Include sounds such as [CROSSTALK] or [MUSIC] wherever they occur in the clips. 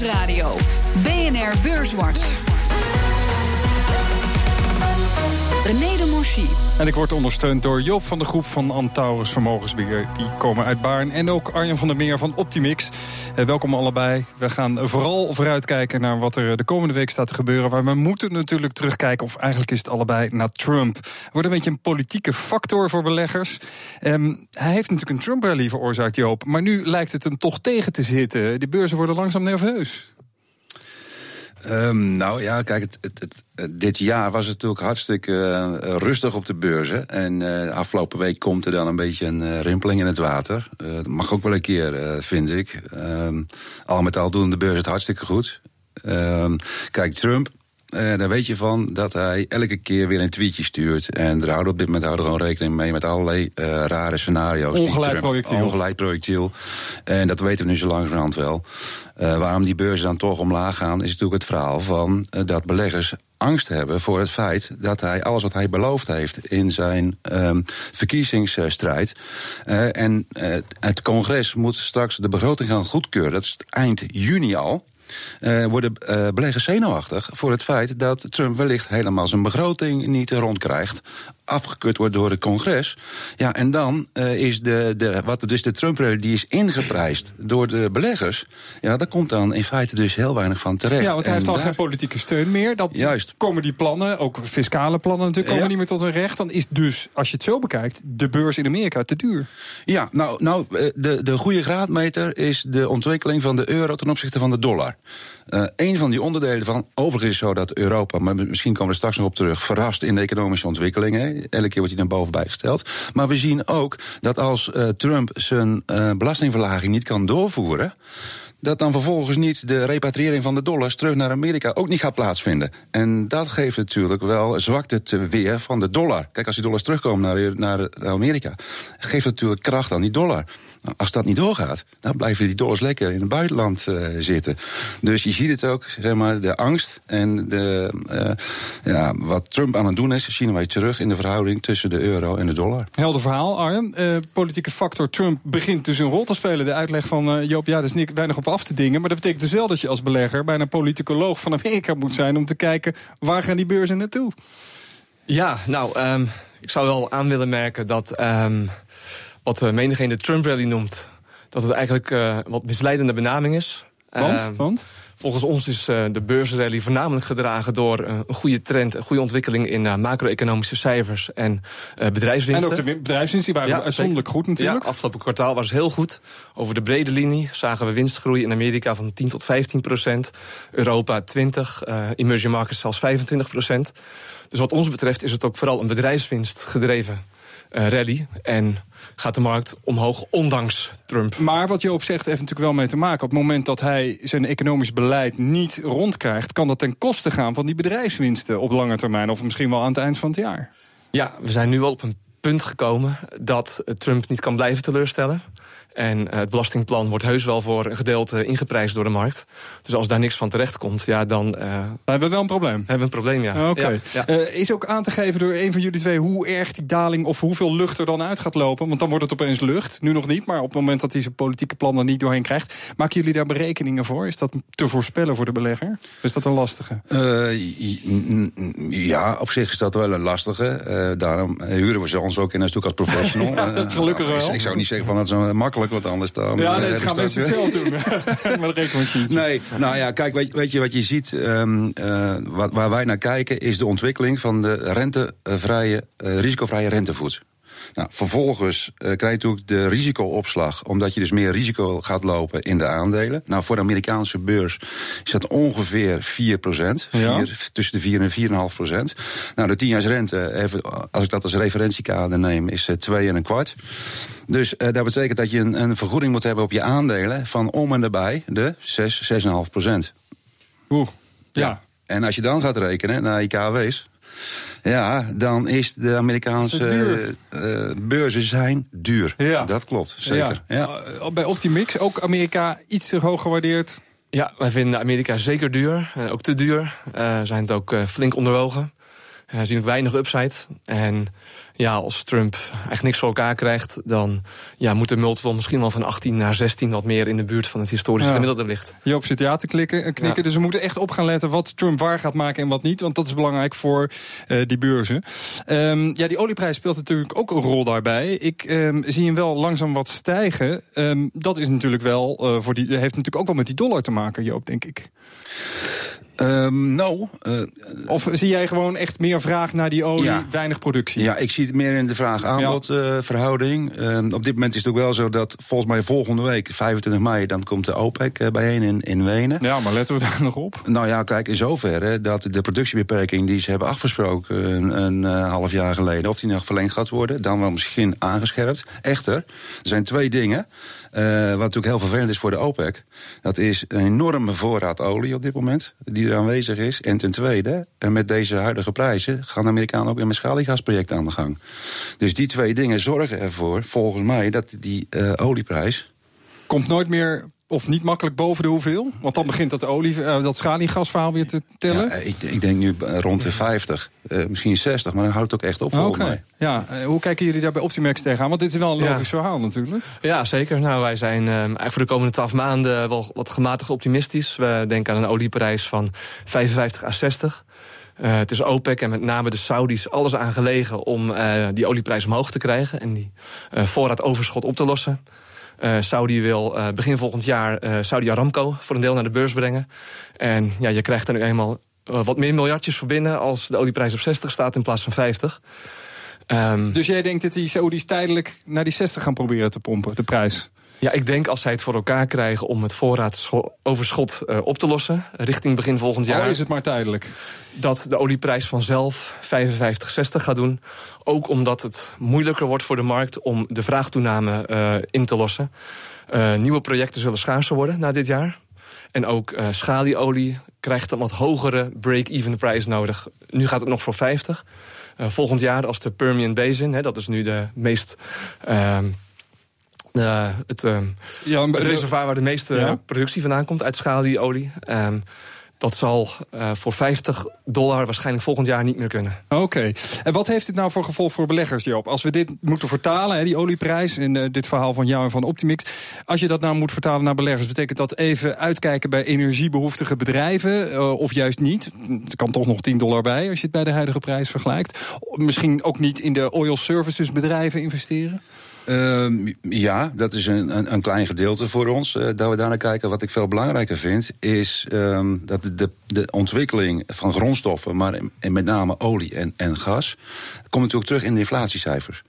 Nieuwsradio. BNR Beurswatch. René de Monchy. En ik word ondersteund door Joop van de Groep van Antaurus Vermogensbeheer. Die komen uit Baarn. En ook Arjen van der Meer van Optimix. Eh, welkom allebei. We gaan vooral vooruitkijken naar wat er de komende week staat te gebeuren. Maar we moeten natuurlijk terugkijken, of eigenlijk is het allebei, naar Trump. Wordt een beetje een politieke factor voor beleggers. Ehm, hij heeft natuurlijk een Trump-rally veroorzaakt, Joop. Maar nu lijkt het hem toch tegen te zitten. De beurzen worden langzaam nerveus. Um, nou ja, kijk, het, het, het, dit jaar was het natuurlijk hartstikke uh, rustig op de beurzen. En uh, afgelopen week komt er dan een beetje een rimpeling in het water. dat mag ook wel een keer, vind ik. Um, al met al doen de beurzen het hartstikke goed. Um, kijk, Trump, uh, daar weet je van dat hij elke keer weer een tweetje stuurt. En er houden op dit moment houden we gewoon rekening mee met allerlei uh, rare scenario's. Ongeleid projectiel. Ongeleid projectiel. En dat weten we nu zo langzamerhand wel. Uh, waarom die beurzen dan toch omlaag gaan, is natuurlijk het verhaal van dat beleggers angst hebben voor het feit dat hij alles wat hij beloofd heeft in zijn um, verkiezingsstrijd. En het congres moet straks de begroting gaan goedkeuren. Dat is eind juni al. Uh, worden uh, zenuwachtig voor het feit dat Trump wellicht helemaal zijn begroting niet rondkrijgt afgekeurd wordt door het congres. Ja, en dan uh, is de, de, wat dus de trump die is ingeprijsd door de beleggers. Ja, daar komt dan in feite dus heel weinig van terecht. Ja, want hij heeft al daar... geen politieke steun meer. Dat Juist. komen die plannen, ook fiscale plannen natuurlijk, komen ja. niet meer tot hun recht. Dan is dus, als je het zo bekijkt, de beurs in Amerika te duur. Ja, nou, nou de, de goede graadmeter is de ontwikkeling van de euro ten opzichte van de dollar. Uh, een van die onderdelen van, overigens is zo dat Europa, maar misschien komen we er straks nog op terug, verrast in de economische ontwikkelingen. Elke keer wordt hij naar boven bijgesteld. Maar we zien ook dat als uh, Trump zijn uh, belastingverlaging niet kan doorvoeren dat dan vervolgens niet de repatriëring van de dollars terug naar Amerika ook niet gaat plaatsvinden. En dat geeft natuurlijk wel zwakte te weer van de dollar. Kijk, als die dollars terugkomen naar, naar Amerika, geeft het natuurlijk kracht aan die dollar. Nou, als dat niet doorgaat, dan blijven die dollars lekker in het buitenland uh, zitten. Dus je ziet het ook, zeg maar, de angst en de, uh, ja, wat Trump aan het doen is, zien wij terug in de verhouding tussen de euro en de dollar. Helder verhaal, Arjen. Uh, politieke factor Trump begint dus een rol te spelen. De uitleg van Joop, ja, er is niet, weinig op af te dingen. Maar dat betekent dus wel dat je als belegger bijna politicoloog van Amerika moet zijn om te kijken waar gaan die beurzen naartoe. Ja, nou, um, ik zou wel aan willen merken dat. Um, wat uh, menigeen de Trump Rally noemt, dat het eigenlijk uh, wat misleidende benaming is. Want? Uh, Want? Volgens ons is de beursrally voornamelijk gedragen door een goede trend, een goede ontwikkeling in macro-economische cijfers en bedrijfswinsten. En ook de bedrijfswinsten die waren ja, uitzonderlijk goed natuurlijk. Ja, afgelopen kwartaal was het heel goed. Over de brede linie zagen we winstgroei in Amerika van 10 tot 15 procent, Europa 20, emerging markets zelfs 25 procent. Dus wat ons betreft is het ook vooral een bedrijfswinst gedreven rally. En gaat de markt omhoog, ondanks Trump. Maar wat Joop zegt heeft natuurlijk wel mee te maken. Op het moment dat hij zijn economisch beleid niet rondkrijgt... kan dat ten koste gaan van die bedrijfswinsten op lange termijn... of misschien wel aan het eind van het jaar. Ja, we zijn nu al op een punt gekomen dat Trump niet kan blijven teleurstellen. En het belastingplan wordt heus wel voor een gedeelte ingeprijsd door de markt. Dus als daar niks van terecht komt, ja, dan. Uh, hebben we wel een probleem. Hebben we een probleem, ja. Oké. Okay. Ja, ja. uh, is ook aan te geven door een van jullie twee hoe erg die daling of hoeveel lucht er dan uit gaat lopen? Want dan wordt het opeens lucht. Nu nog niet, maar op het moment dat hij zijn politieke plan er niet doorheen krijgt. Maken jullie daar berekeningen voor? Is dat te voorspellen voor de belegger? Of is dat een lastige? Uh, ja, op zich is dat wel een lastige. daarom huren we ze ons ook in een stuk als professional. [LAUGHS] ja, gelukkig wel. Ik zou niet zeggen van dat is zo makkelijk, wat anders dan. Ja, nee, het gaan mensen het zelf doen. [LAUGHS] Met een Nee, nou ja, kijk, weet, weet je wat je ziet? Um, uh, wat, waar wij naar kijken is de ontwikkeling van de rentevrije, uh, risicovrije rentevoet. Nou, vervolgens uh, krijg je natuurlijk de risicoopslag, omdat je dus meer risico gaat lopen in de aandelen. Nou, voor de Amerikaanse beurs is dat ongeveer 4 procent. Ja. Tussen de 4 en 4,5 procent. Nou, de 10 jaar rente, even, als ik dat als referentiekader neem, is uh, 2 en een kwart. Dus uh, dat betekent dat je een, een vergoeding moet hebben op je aandelen van om en nabij de 6, 6,5 procent. Oeh, ja. ja. En als je dan gaat rekenen naar je KW's, ja, dan is de Amerikaanse uh, beurzen zijn duur. Ja. Dat klopt, zeker. Ja. ja. Uh, bij Optimix, ook Amerika iets te hoog gewaardeerd? Ja, wij vinden Amerika zeker duur. ook te duur. zijn het ook flink onderwogen. Uh, zien ook weinig upside. En ja, als Trump echt niks voor elkaar krijgt, dan ja, moet de multiple misschien wel van 18 naar 16 wat meer in de buurt van het historische gemiddelde ligt. Joop zit ja te klikken, en knikken. Dus we moeten echt op gaan letten wat Trump waar gaat maken en wat niet. Want dat is belangrijk voor uh, die beurzen. Um, ja, die olieprijs speelt natuurlijk ook een rol daarbij. Ik um, zie hem wel langzaam wat stijgen. Um, dat is natuurlijk wel uh, voor die, heeft natuurlijk ook wel met die dollar te maken, Joop, denk ik. Um, nou. Uh, of zie jij gewoon echt meer vraag naar die olie, ja. weinig productie? Ja, ik zie het meer in de vraag-aanbod-verhouding. Ja. Uh, um, op dit moment is het ook wel zo dat volgens mij volgende week, 25 mei, dan komt de OPEC uh, bijeen in, in Wenen. Ja, maar letten we daar [LAUGHS] nog op? Nou ja, kijk, in zoverre dat de productiebeperking die ze hebben afgesproken een, een half jaar geleden, of die nog verlengd gaat worden, dan wel misschien aangescherpt. Echter, er zijn twee dingen. Uh, wat natuurlijk heel vervelend is voor de OPEC. Dat is een enorme voorraad olie op dit moment, die er aanwezig is. En ten tweede, en met deze huidige prijzen, gaan de Amerikanen ook in een schaliegasproject aan de gang. Dus die twee dingen zorgen ervoor, volgens mij, dat die uh, olieprijs. Komt nooit meer of niet makkelijk boven de hoeveel? Want dan begint dat, olie, uh, dat schaliegasverhaal weer te tellen. Ja, ik, ik, denk nu rond de 50, uh, misschien 60, maar dan houdt het ook echt op volgens okay. mij. Ja, uh, hoe kijken jullie daar bij Optimax tegenaan? Want dit is wel een logisch ja. verhaal natuurlijk. Ja, zeker. Nou, wij zijn eigenlijk voor de komende 12 maanden wel wat gematigd optimistisch. We denken aan een olieprijs van 55 à 60. Uh, het is OPEC en met name de Saudis alles aangelegen om uh, die olieprijs omhoog te krijgen en die uh, voorraad overschot op te lossen. Uh, Saudi wil uh, begin volgend jaar uh, Saudi Aramco voor een deel naar de beurs brengen. En ja, je krijgt er nu eenmaal wat meer miljardjes voor binnen als de olieprijs op 60 staat in plaats van 50. Um, dus jij denkt dat die Saudis tijdelijk naar die 60 gaan proberen te pompen, de prijs? Ja, ik denk als zij het voor elkaar krijgen om het voorraadsoverschot uh, op te lossen, richting begin volgend jaar. Oh, is het maar tijdelijk? Dat de olieprijs vanzelf 55, 60 gaat doen. Ook omdat het moeilijker wordt voor de markt om de vraagtoename uh, in te lossen. Uh, nieuwe projecten zullen schaarser worden na dit jaar. En ook schalieolie krijgt een wat hogere break-even prijs nodig. Nu gaat het nog voor 50. Uh, volgend jaar als de Permian Basin, hè, dat is nu de meest... Uh, het, uh, ja, het reservoir waar de meeste ja. productie vandaan komt uit schalieolie. Um, dat zal uh, voor 50 dollar waarschijnlijk volgend jaar niet meer kunnen. Oké. Okay. En wat heeft dit nou voor gevolg voor beleggers, Joop? Als we dit moeten vertalen, hè, die olieprijs... en uh, dit verhaal van jou en van Optimix... als je dat nou moet vertalen naar beleggers... betekent dat even uitkijken bij energiebehoeftige bedrijven... Uh, of juist niet? Er kan toch nog 10 dollar bij als je het bij de huidige prijs vergelijkt. Misschien ook niet in de oil services bedrijven investeren? Uh, ja, dat is een, een, een, klein gedeelte voor ons. Uh, dat we daar naar kijken. Wat ik veel belangrijker vind, is um, dat de, de ontwikkeling van grondstoffen, maar met name olie en, en gas, komt natuurlijk terug in de inflatiecijfers.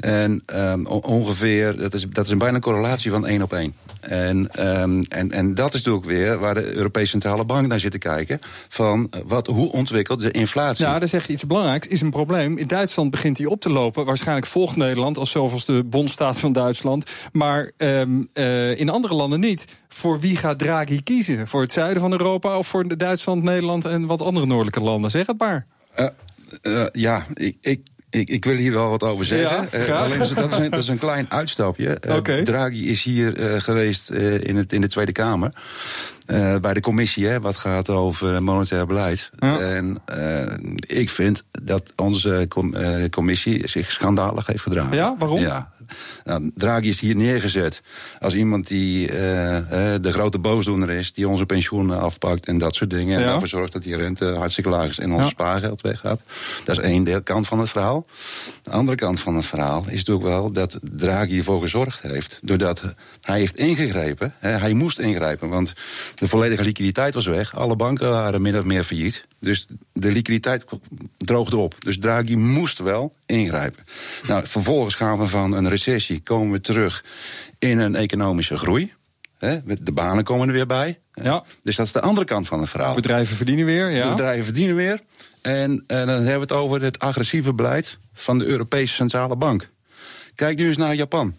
En um, ongeveer, dat is, dat is een bijna correlatie van één op één. En, en, en dat is natuurlijk weer waar de Europese Centrale Bank naar zit te kijken. Van wat, hoe ontwikkelt de inflatie? Ja, daar zeg je iets belangrijks. Is een probleem. In Duitsland begint die op te lopen. Waarschijnlijk volgt Nederland als de bondstaat van Duitsland. Maar um, uh, in andere landen niet. Voor wie gaat Draghi kiezen? Voor het zuiden van Europa of voor Duitsland, Nederland en wat andere noordelijke landen? Zeg het maar. Uh, uh, ja, ik, ik ik, ik, wil hier wel wat over zeggen. Ja, uh, alleen, dat, is een, dat, is een, klein uitstapje. Uh, okay. Draghi is hier uh, geweest in, het, in de Tweede Kamer. bij de commissie, hè, wat gaat over monetair beleid. Ja. En ik vind dat onze com commissie zich schandalig heeft gedragen. Ja, waarom? Ja, nou, Draghi is hier neergezet als iemand die uh, de grote boosdoener is, die onze pensioenen afpakt en dat soort dingen. Ja. En ervoor zorgt dat die rente hartstikke laag is en ons ja. spaargeld weggaat. Dat is één deel, kant van het verhaal. De andere kant van het verhaal is natuurlijk wel dat Draghi ervoor gezorgd heeft. Doordat hij heeft ingegrepen. Hè, hij moest ingrijpen, want de volledige liquiditeit was weg. Alle banken waren min of meer failliet. Dus de liquiditeit droogde op. Dus Draghi moest wel ingrijpen. Nou, vervolgens gaan we van een recessie komen we terug in een economische groei. De banen komen er weer bij. Ja. Dus dat is de andere kant van het verhaal. Bedrijven verdienen weer, ja. Bedrijven verdienen weer. En, en dan hebben we het over het agressieve beleid van de Europese Centrale Bank. Kijk nu eens naar Japan.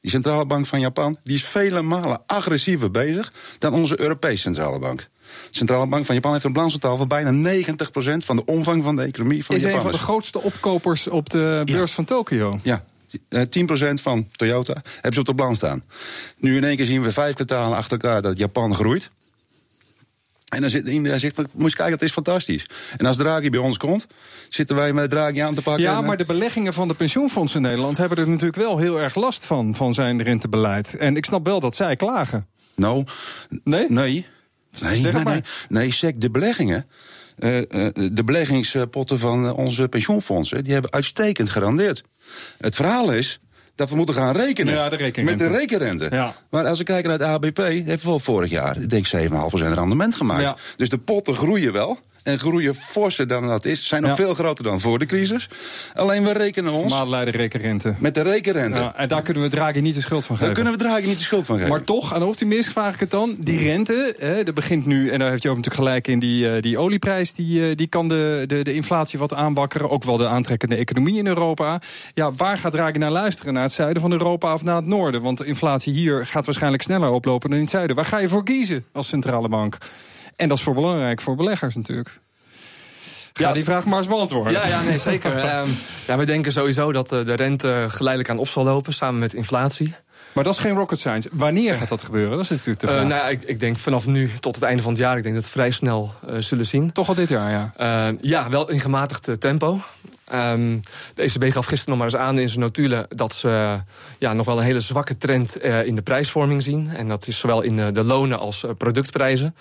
Die centrale bank van Japan die is vele malen agressiever bezig dan onze Europese centrale bank. De centrale bank van Japan heeft een balanstaal van bijna 90% van de omvang van de economie van Japan. Is een van de grootste opkopers op de beurs ja. van Tokio. Ja, 10% van Toyota hebben ze op de balans staan. Nu in één keer zien we vijf kwartalen achter elkaar dat Japan groeit. En dan zit iedereen zegt, moet eens kijken, dat is fantastisch. En als Draghi bij ons komt, zitten wij met Draghi aan te pakken. Ja, maar de beleggingen van de pensioenfondsen in Nederland hebben er natuurlijk wel heel erg last van, van zijn rentebeleid. En ik snap wel dat zij klagen. Nou, nee? Nee. Nee, zeg nee, maar. nee, nee, de beleggingen. eh, eh, de beleggingspotten van eh, onze pensioenfondsen, die hebben uitstekend gerandeerd. Het verhaal is dat we moeten gaan rekenen. Ja, de rekenrente. Met de rekenrente. Ja. Maar als we kijken naar het ABP, heeft wel vorig jaar, ik denk 7,5% rendement gemaakt. Ja. Dus de potten groeien wel. En groeien forser dan dat is. Zijn nog Ja. veel groter dan voor de crisis. Alleen we rekenen ons Maatleider rekenrente. met de rekenrente. Ja, en daar kunnen we Draghi niet de schuld van Daar geven. kunnen we Draghi niet de schuld van geven. Maar toch, aan de optimist vraag ik het dan. Die rente, hè, dat begint nu, en daar heeft Joop natuurlijk gelijk in, die, eh, die olieprijs, die, eh, die kan de, de, de inflatie wat aanwakkeren. Ook wel de aantrekkende economie in Europa. Ja, waar gaat Draghi naar luisteren? Naar het zuiden van Europa of naar het noorden? Want de inflatie hier gaat waarschijnlijk sneller oplopen dan in het zuiden. Waar ga je voor kiezen als centrale bank? En dat is voor belangrijk voor beleggers natuurlijk. Ga Ja, die vraag maar eens beantwoorden. Ja, ja, nee, zeker. [LAUGHS] Ehm, ja, we denken sowieso dat eh, de rente geleidelijk aan op zal lopen, samen met inflatie. Maar dat is geen rocket science. Wanneer gaat dat gebeuren? Dat is natuurlijk de Eh, vraag. nou, ja, ik, ik denk vanaf nu tot het einde van het jaar, ik denk dat we vrij snel eh, zullen zien. Toch al dit jaar, ja. Eh, ja, wel in gematigd tempo. Ehm, de ECB gaf gisteren nog maar eens aan in zijn notulen dat ze ja, nog wel een hele zwakke trend in de prijsvorming zien. En dat is zowel in de lonen als productprijzen.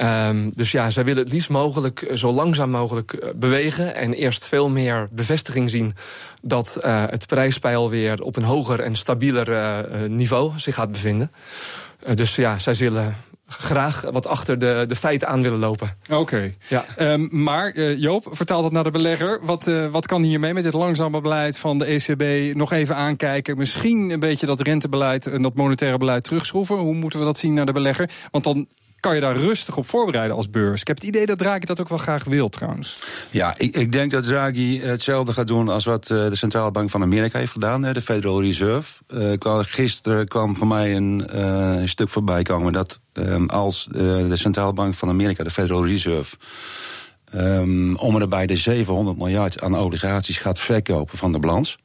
Ehm, dus ja, zij willen het liefst mogelijk eh, zo langzaam mogelijk eh, bewegen. En eerst veel meer bevestiging zien dat eh, het prijspeil weer op een hoger en stabieler niveau zich gaat bevinden. Dus ja, zij zullen graag wat achter de, de feiten aan willen lopen. Oké. Ja. Ehm, maar Joop, vertaal dat naar de belegger. Wat, eh, wat kan hiermee met dit langzame beleid van de ECB nog even aankijken? Misschien een beetje dat rentebeleid en dat monetaire beleid terugschroeven. Hoe moeten we dat zien naar de belegger? Want dan kan je daar rustig op voorbereiden als beurs. Ik heb het idee dat Draghi dat ook wel graag wil trouwens. Ja, ik, ik denk dat Draghi hetzelfde gaat doen als wat eh, de Centrale Bank van Amerika heeft gedaan, de Federal Reserve. Eh, gisteren kwam voor mij een eh, stuk voorbij komen dat ehm, als de Centrale Bank van Amerika, de Federal Reserve, ehm, om en nabij de 700 miljard aan obligaties gaat verkopen van de balans.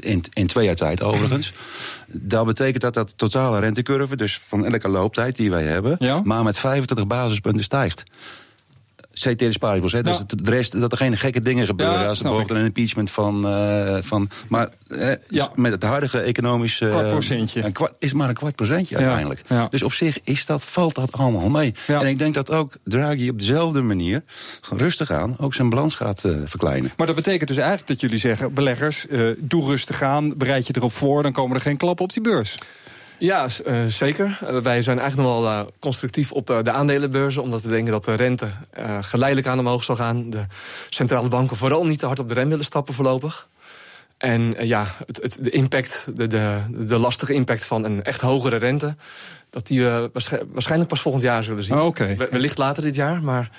In, in twee jaar tijd overigens. [CLEARS THROAT] Dat betekent dat dat totale rentecurve, dus van elke looptijd die wij hebben, Ja. maar met 25 basispunten stijgt. CT paribus, hè? Dus het- de rest, dat er geen gekke dingen gebeuren. Ja, als er snap bijvoorbeeld een impeachment van. eh, van maar eh, Ja. met het huidige economische. Kwart procentje. Een kwart, is maar een kwart procentje uiteindelijk. ja. Dus op zich is dat, valt dat allemaal mee. Ja. En ik denk dat ook Draghi op dezelfde manier, gewoon rustig aan, ook zijn balans gaat eh, verkleinen. Maar dat betekent dus eigenlijk dat jullie zeggen... beleggers, eh, doe rustig aan, bereid je erop voor... dan komen er geen klappen op die beurs. Ja, eh, zeker. Eh, wij zijn eigenlijk nog wel eh, constructief op de aandelenbeurzen... omdat we denken dat de rente geleidelijk aan omhoog zal gaan. De centrale banken vooral niet te hard op de rem willen stappen voorlopig. En ja, het, het, de impact, de, de, de lastige impact van een echt hogere rente... dat die we waarsch- waarschijnlijk pas volgend jaar zullen zien. Oh, Wellicht later dit jaar, maar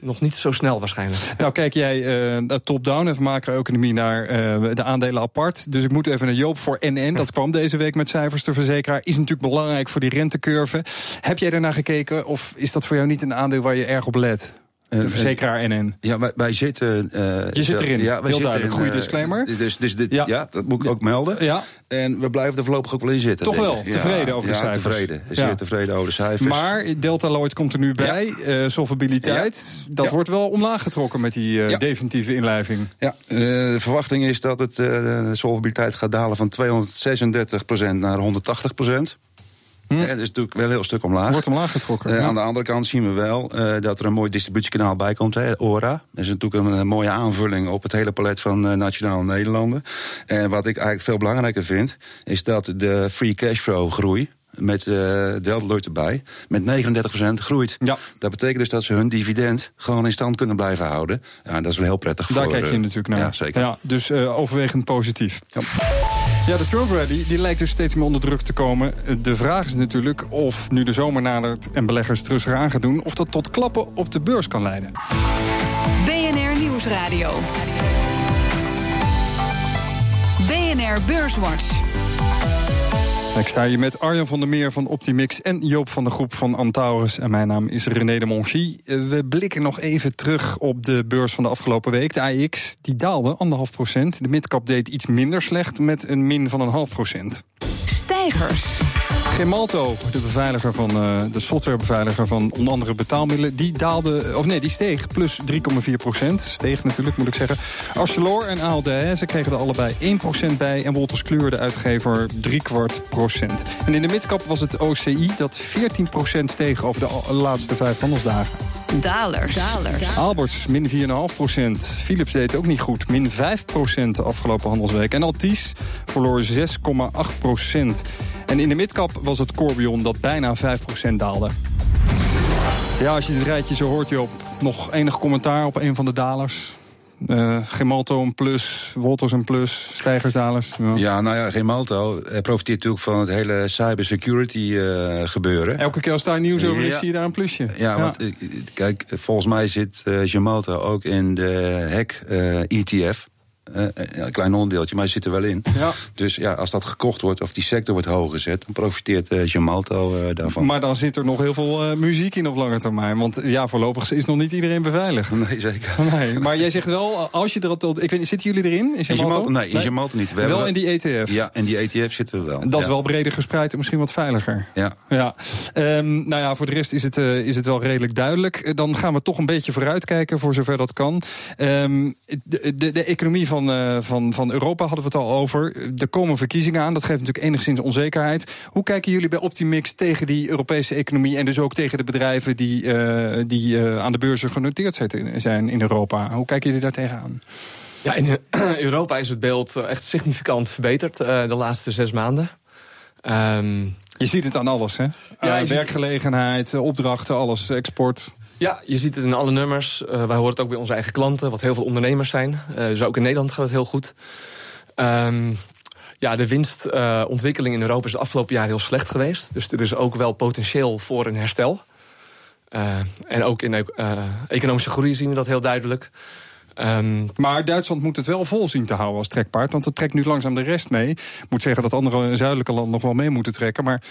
nog niet zo snel waarschijnlijk. [LAUGHS] Nou, kijk jij eh, top-down, even macro-economie naar eh, de aandelen apart. Dus ik moet even naar Joop voor NN. Dat kwam deze week met cijfers de verzekeraar. Is natuurlijk belangrijk voor die rentecurve. Heb jij daarnaar gekeken of is dat voor jou niet een aandeel waar je erg op let? Eh, De verzekeraar NN. Ja, wij, wij zitten. eh, Je zit erin. Ja, wij Heel zitten duidelijk. eh, disclaimer. Dus, dus dit, Ja. ja. dat moet ik ook melden. Ja, En we blijven er voorlopig ook wel in zitten. Toch wel? Tevreden Ja, over de ja, cijfers? Tevreden. Zeer tevreden over de cijfers. maar Delta Lloyd komt er nu bij. Eh solvabiliteit, dat wordt wel omlaag getrokken met die eh, definitieve inlijving. Ja, eh, de verwachting is dat het, eh, de solvabiliteit gaat dalen van 236% naar 180%. Hm. Ja, dat is natuurlijk wel een heel stuk omlaag. Wordt omlaag getrokken. Eh, ja. Aan de andere kant zien we wel eh, dat er een mooi distributiekanaal bij komt, hè, ORA. Dat is natuurlijk een, eh, mooie aanvulling op het hele palet van eh, Nationale Nederlanden. En wat ik eigenlijk veel belangrijker vind, is dat de free cashflow groei met eh Delta Lloyd erbij, met 39% groeit. Ja. Dat betekent dus dat ze hun dividend gewoon in stand kunnen blijven houden. Ja, dat is wel heel prettig Daar voor... kijk je natuurlijk naar. Ja, zeker. Ja, dus overwegend positief. Ja. Ja, de Rally die lijkt dus steeds meer onder druk te komen. De vraag is natuurlijk of nu de zomer nadert en beleggers rustiger aan gaan doen... of dat tot klappen op de beurs kan leiden. BNR Nieuwsradio. BNR Beurswatch. Ik sta hier met Arjan van der Meer van Optimix en Joop van de Groep van Antaurus. En mijn naam is René de Monchy. Eh, We blikken nog even terug op de beurs van de afgelopen week. De AX die daalde anderhalf procent. De midcap deed iets minder slecht met een min van een half procent. Stijgers. Gemalto, de beveiliger van uh, de softwarebeveiliger van onder andere betaalmiddelen, die daalde, of nee, die steeg plus 3,4 procent. Steeg natuurlijk, moet ik zeggen. Arcelor en ALD, ze kregen er allebei 1 procent bij. En Wolters Kluwer, de uitgever, kwart procent. En in de midcap was het OCI dat 14 procent steeg over de laatste vijf handelsdagen. Daler. Daler. Alberts, min 4,5 procent. Philips deed ook niet goed, min 5 procent de afgelopen handelsweek. En Altis verloor 6,8 procent. En in de midcap was het Corbion dat bijna 5% daalde. Ja, als je dit rijtje zo hoort, Joop, nog enig commentaar op een van de dalers? Uh, Gemalto een plus, Wolters een plus, stijgersdalers. Ja. ja, nou ja, Gemalto profiteert natuurlijk van het hele cybersecurity uh, gebeuren. Elke keer als daar nieuws over is, zie je daar een plusje. Ja, ja. want kijk, volgens mij zit uh, Gemalto ook in de hack ETF. Uh, een klein onderdeeltje, maar zit er wel in. Ja. Dus ja, als dat gekocht wordt of die sector wordt hoger gezet, dan profiteert uh, Gemalto uh, daarvan. Maar dan zit er nog heel veel muziek in op lange termijn. Want ja, voorlopig is nog niet iedereen beveiligd. [LAUGHS] Nee, zeker. Nee, maar jij zegt wel, als je er al. Ik weet, zitten jullie erin? In Gemalto? Nee, in Gemalto niet. We wel in die ETF. Ja, in die ETF zitten we wel. Dat is wel breder gespreid en misschien wat veiliger. Ja. ja. Um, nou ja, voor de rest is het, is het wel redelijk duidelijk. Dan gaan we toch een beetje vooruitkijken, voor zover dat kan. Um, de, de, de, economie van, van van Europa hadden we het al over. Er komen verkiezingen aan, dat geeft natuurlijk enigszins onzekerheid. Hoe kijken jullie bij Optimix tegen die Europese economie... en dus ook tegen de bedrijven die, uh, die uh, aan de beurzen genoteerd zijn in Europa? Hoe kijken jullie daar tegenaan? Ja, in [CLEARS THROAT] Europa is het beeld echt significant verbeterd de laatste zes maanden. Um, je ziet het aan alles, hè? Ja, werkgelegenheid, opdrachten, alles, export. Ja, je ziet het in alle nummers. Uh, wij horen het ook bij onze eigen klanten, wat heel veel ondernemers zijn. Uh, dus ook in Nederland gaat het heel goed. Um, ja, de winstontwikkeling uh, in Europa is de afgelopen jaar heel slecht geweest. Dus er is ook wel potentieel voor een herstel. En ook in uh, economische groei zien we dat heel duidelijk. Um, maar Duitsland moet het wel vol zien te houden als trekpaard. Want het trekt nu langzaam de rest mee. Ik moet zeggen dat andere zuidelijke landen nog wel mee moeten trekken. Maar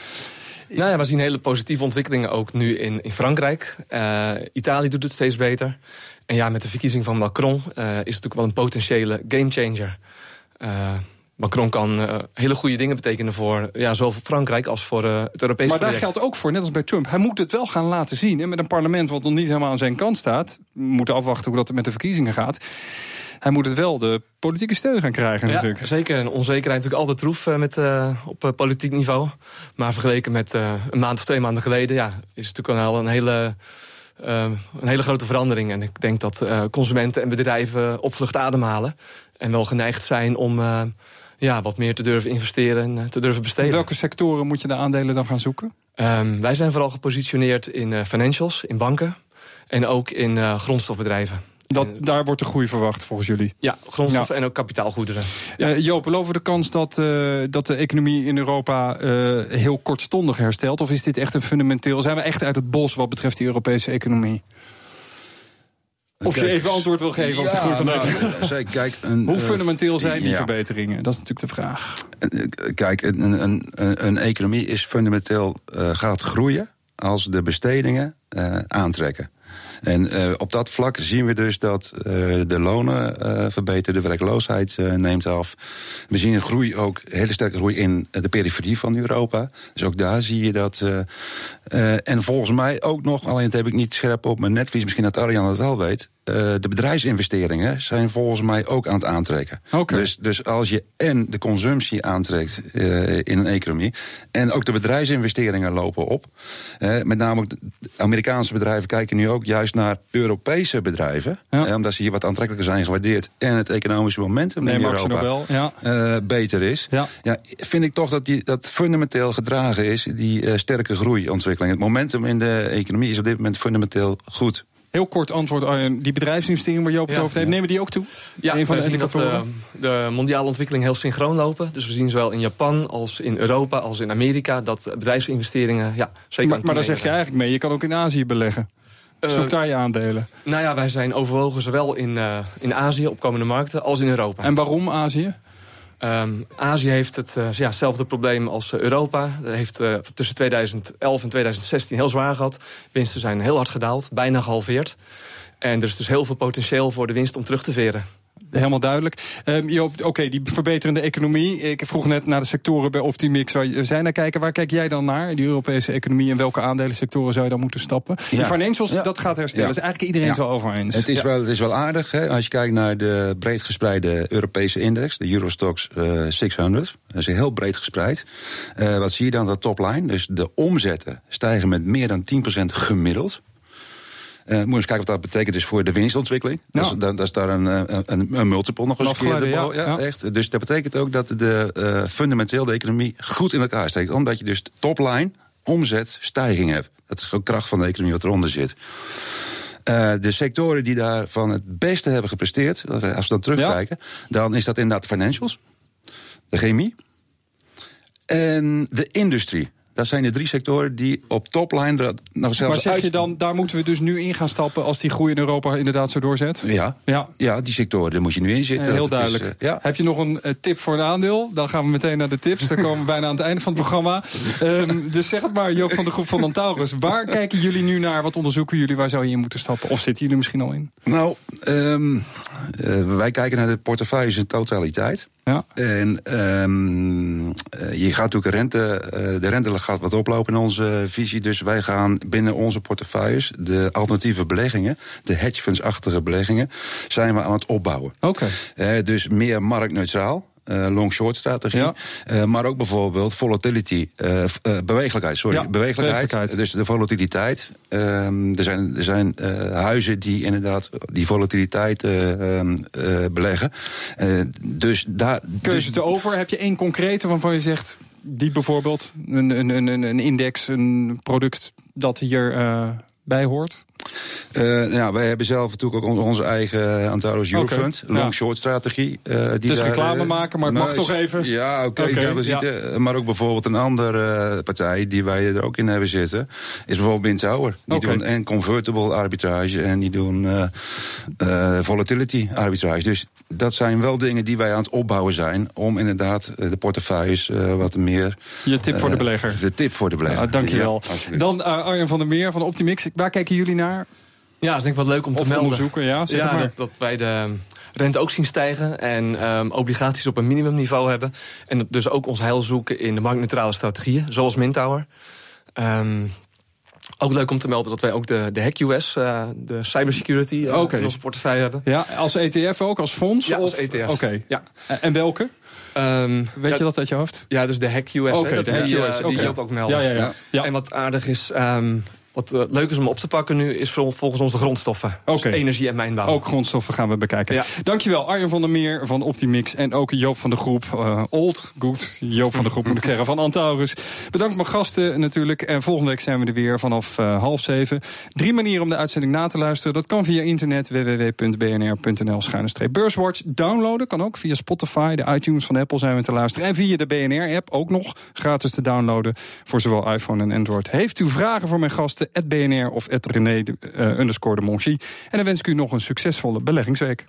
nou ja, we zien hele positieve ontwikkelingen ook nu in, in Frankrijk. Uh, Italië doet het steeds beter. En ja, met de verkiezing van Macron uh, is het natuurlijk wel een potentiële gamechanger. Uh, Macron kan hele goede dingen betekenen voor ja, zowel voor Frankrijk als voor het Europese Maar daar geldt ook voor, net als bij Trump. Hij moet het wel gaan laten zien. Hè, met een parlement wat nog niet helemaal aan zijn kant staat. We moeten afwachten hoe dat met de verkiezingen gaat hij moet het wel de politieke steun gaan krijgen. natuurlijk. Zeker. En onzekerheid natuurlijk altijd troef eh, met, uh, op uh, politiek niveau. Maar vergeleken met uh, een maand of twee maanden geleden, ja, is het natuurlijk al een hele. een hele grote verandering. En ik denk dat consumenten en bedrijven opgelucht ademhalen. En wel geneigd zijn om ja, wat meer te durven investeren en te durven besteden. In welke sectoren moet je de aandelen dan gaan zoeken? Um, wij zijn vooral gepositioneerd in financials, in banken. En ook in grondstofbedrijven. Dat, daar wordt de groei verwacht volgens jullie? Ja, grondstoffen en ook kapitaalgoederen. Ja. Uh, Joop, de kans dat, uh, dat de economie in Europa uh, heel kortstondig herstelt? Of is dit echt een fundamenteel... Zijn we echt uit het bos wat betreft die Europese economie? Of je even antwoord wil geven op de groei van de nou, kijk, een, Hoe fundamenteel zijn die ja. verbeteringen? Dat is natuurlijk de vraag. Kijk, een, een, een, een economie is fundamenteel gaat groeien als de bestedingen aantrekken. En uh, op dat vlak zien we dus dat uh, de lonen uh, verbeteren, de werkloosheid neemt af. We zien een groei ook, een hele sterke groei in de periferie van Europa. Dus ook daar zie je dat. en volgens mij ook nog, alleen dat heb ik niet scherp op mijn netvlies, misschien dat Arjan het wel weet. de bedrijfsinvesteringen zijn volgens mij ook aan het aantrekken. Okay. Dus, dus als je en de consumptie aantrekt in een economie. en ook de bedrijfsinvesteringen lopen op. met name ook Amerikaanse bedrijven kijken nu ook juist naar Europese bedrijven. Ja. omdat ze hier wat aantrekkelijker zijn gewaardeerd. En het economische momentum nee, in Europa ja. uh, beter is. Ja. ja. vind ik toch dat die, dat fundamenteel gedragen is, die uh, sterke groeiontwikkeling. Het momentum in de economie is op dit moment fundamenteel goed. Heel kort antwoord, Arjen. Die bedrijfsinvesteringen waar Joop het ja, over heeft, nemen die ook toe? Ja, een van de indicatoren. Dat, uh, de mondiale ontwikkeling heel synchroon lopen. Dus we zien zowel in Japan als in Europa als in Amerika dat bedrijfsinvesteringen ja, zeker Maar, maar daar zeg je eigenlijk mee, je kan ook in Azië beleggen. Zoek eh, daar je aandelen? Nou ja, wij zijn overwogen zowel in, uh, in Azië, opkomende markten, als in Europa. En waarom Azië? Um, Azië heeft het, uh, ja, hetzelfde probleem als Europa. Dat heeft uh, tussen 2011 en 2016 heel zwaar gehad. Winsten zijn heel hard gedaald, bijna gehalveerd. En er is dus heel veel potentieel voor de winst om terug te veren. Helemaal duidelijk. Um, Joop, oké, die verbeterende economie. Ik vroeg net naar de sectoren bij Optimix waar zij naar kijken. Waar kijk jij dan naar, die Europese economie? En welke aandeleensectoren zou je dan moeten stappen? Ja. De financials, dat gaat herstellen. Dus eigenlijk iedereen is wel over eens. Het is, wel, het is wel aardig, hè, als je kijkt naar de breed gespreide Europese index, de Eurostox uh, 600. Dat is heel breed gespreid. Uh, wat zie je dan? Dat topline. Dus de omzetten stijgen met meer dan 10% gemiddeld. Uh, moet eens kijken wat dat betekent dus voor de winstontwikkeling. Ja. Dat, is, dat, is daar een, eh, een, een multiple nog eens een keer. Ja, ja, Echt. Dus dat betekent ook dat de, uh, fundamenteel de economie goed in elkaar steekt. Omdat je dus topline, omzet, stijging hebt. Dat is gewoon kracht van de economie wat eronder zit. Uh, de sectoren die daarvan het beste hebben gepresteerd, als we dan terugkijken, dan is dat inderdaad de financials, de chemie en de industrie. Dat zijn de drie sectoren die op topline nog zelfs. Maar zeg je dan, daar moeten we dus nu in gaan stappen als die groei in Europa inderdaad zo doorzet? Ja, ja. ja die sectoren, daar moet je nu in zitten. heel duidelijk. Is, uh, ja. Heb je nog een uh, tip voor een aandeel? Dan gaan we meteen naar de tips. Dan komen we bijna aan het einde van het programma. Um, dus zeg het maar, Joop van de groep van Antaurus. Waar kijken jullie nu naar? Wat onderzoeken jullie? Waar zou je in moeten stappen? Of zitten jullie misschien al in? Nou, um, uh, wij kijken naar de portefeuilles in totaliteit. Ja. En um, je gaat natuurlijk rente, uh, de rente gaat wat oplopen in onze visie. Dus wij gaan binnen onze portefeuilles de alternatieve beleggingen, de hedge funds-achtige beleggingen, zijn we aan het opbouwen. Oké. Okay. Uh, dus meer marktneutraal. Uh, long-short strategie. Ja. Uh, maar ook bijvoorbeeld volatility, uh, bewegelijkheid, sorry, ja, bewegelijkheid, Dus de volatiliteit. Ehm, er zijn, er zijn huizen die inderdaad die volatiliteit ehm, beleggen. dus daar. Keuze dus, over. Heb je één concrete waarvan je zegt, die bijvoorbeeld, een, een, een, een index, een product dat hier bij hoort? Uh, ja, wij hebben zelf natuurlijk ook onze eigen Antaros Eurofund, okay, long-short strategie. Uh, die dus daar, reclame maken, maar het mag toch even? Ja, oké. Okay, okay, ja. Maar ook bijvoorbeeld een andere partij die wij er ook in hebben zitten, is bijvoorbeeld Bintauer. Die doen en convertible arbitrage en die doen volatility arbitrage. Dus dat zijn wel dingen die wij aan het opbouwen zijn om inderdaad de portefeuilles wat meer. Je tip voor de belegger. De tip voor de belegger. Ah, dankjewel. Ja, Dan Arjen van der Meer van Optimix. Waar kijken jullie naar? Ja, dat is denk ik wel leuk om te melden. onderzoeken, ja, zeg ja maar. dat, dat, wij de rente ook zien stijgen en um, obligaties op een minimumniveau hebben. En dus ook ons heil zoeken in de marktneutrale strategieën, zoals Mintower. Um, ook leuk om te melden dat wij ook de, de Hack US, uh, de cybersecurity, uh, okay. in onze portefeuille hebben. Ja, als ETF ook, als fonds? Ja, als ETF. Oké. Okay. Ja. En welke? Um, Weet ja, je dat uit je hoofd? Ja, dus de Hack US. Okay, hè, dat US. Uh, die Joop ook melden. Ja, ja, ja. ja. En wat aardig is, um, wat uh, leuk is om op te pakken nu, is volgens ons de grondstoffen. Okay. Dus energie en mijnbouw. Ook grondstoffen gaan we bekijken. Ja. Dankjewel Arjen van der Meer van Optimix. En ook Joop van de Groep. Uh, old, goed. Joop van de Groep moet ik zeggen, van Antaurus. Bedankt mijn gasten natuurlijk. En volgende week zijn we er weer vanaf uh, half zeven. Drie manieren om de uitzending na te luisteren. Dat kan via internet www.bnr.nl beurswatch. Downloaden kan ook via Spotify, de iTunes van Apple zijn we te luisteren. En via de BNR-app ook nog gratis te downloaden voor zowel iPhone en Android. Heeft u vragen voor mijn gasten? BNR of René underscore de Monchi. En dan wens ik u nog een succesvolle beleggingsweek.